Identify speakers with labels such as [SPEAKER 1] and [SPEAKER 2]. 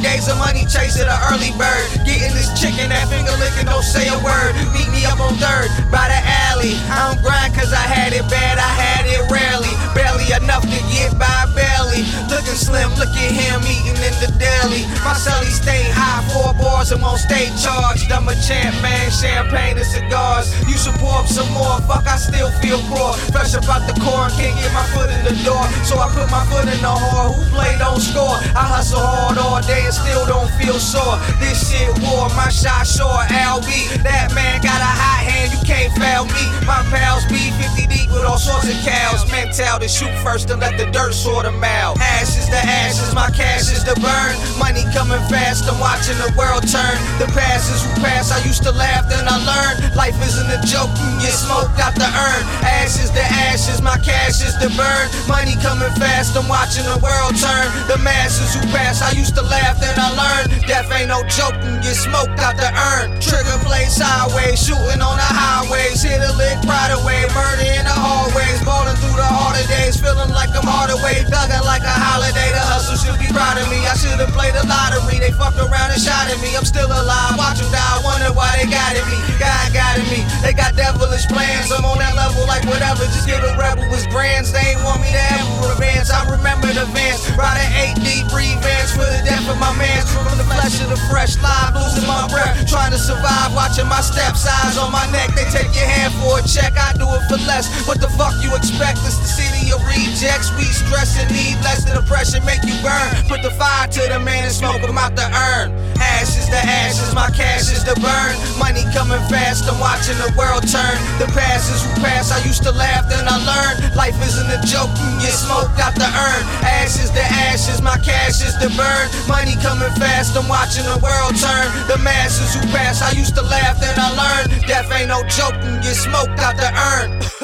[SPEAKER 1] days of money chasing the early bird. Getting this chicken, that finger licking, don't say a word. Meet me up on third by the alley. I don't grind cause I had it bad, I had it rarely. Barely enough to get by, barely. Looking slim, look at him eating in the deli. My celly stay high, four bars and won't stay charged. I'm a champ, man, champagne and cigars. You should pour up some more, fuck, I still feel poor. Fresh about the core, can't get my foot in the door. So I put my foot in the hole, Who play don't score? I hustle hard all day and still don't feel sore. This shit war, my shot short, LB. That man got a hot hand, you can't foul me. My pals be 50 deep with all sorts of cows. Mental to shoot first and let the dirt sort them out. Ashes to ashes, my cash is to burn. Money coming fast, I'm watching the world turn. The past is who pass, I used to laugh, then I learned. Life isn't a joke, you get smoked out the urn. Ashes to ashes, my cash is to burn. Money coming fast, I'm watching the world turn. The masses who pass, I used to laugh, then I learned. Death ain't no joke, you get smoked out the urn. Trigger play sideways, shooting on the highways. Hit a lick right away, murder me. Played the lottery, they fucked around and shot at me. I'm still alive, watch them die, wonder why they got at me. God got at me, they got devilish plans. I'm on that level like whatever, just give a rebel his brands. They ain't want me to have revenge. I remember the vans, riding 8 deep, breathe vans for the death of my mans. From the flesh of the fresh, live, survive, watching my steps, eyes on my neck. They take your hand for a check, I do it for less. What the fuck you expect? It's the city of rejects. We stress and need less than depression, make you burn. Put the fire to the man and smoke him out the urn. Ashes to ashes, my cash is to burn. Coming fast, I'm watching the world turn. The past is who pass, I used to laugh, then I learned. Life isn't a joke, you get smoked out the urn. Ashes to ashes, my cash is to burn. Money coming fast, I'm watching the world turn. The masses who pass, I used to laugh, then I learned. Death ain't no joke, you get smoked out the urn.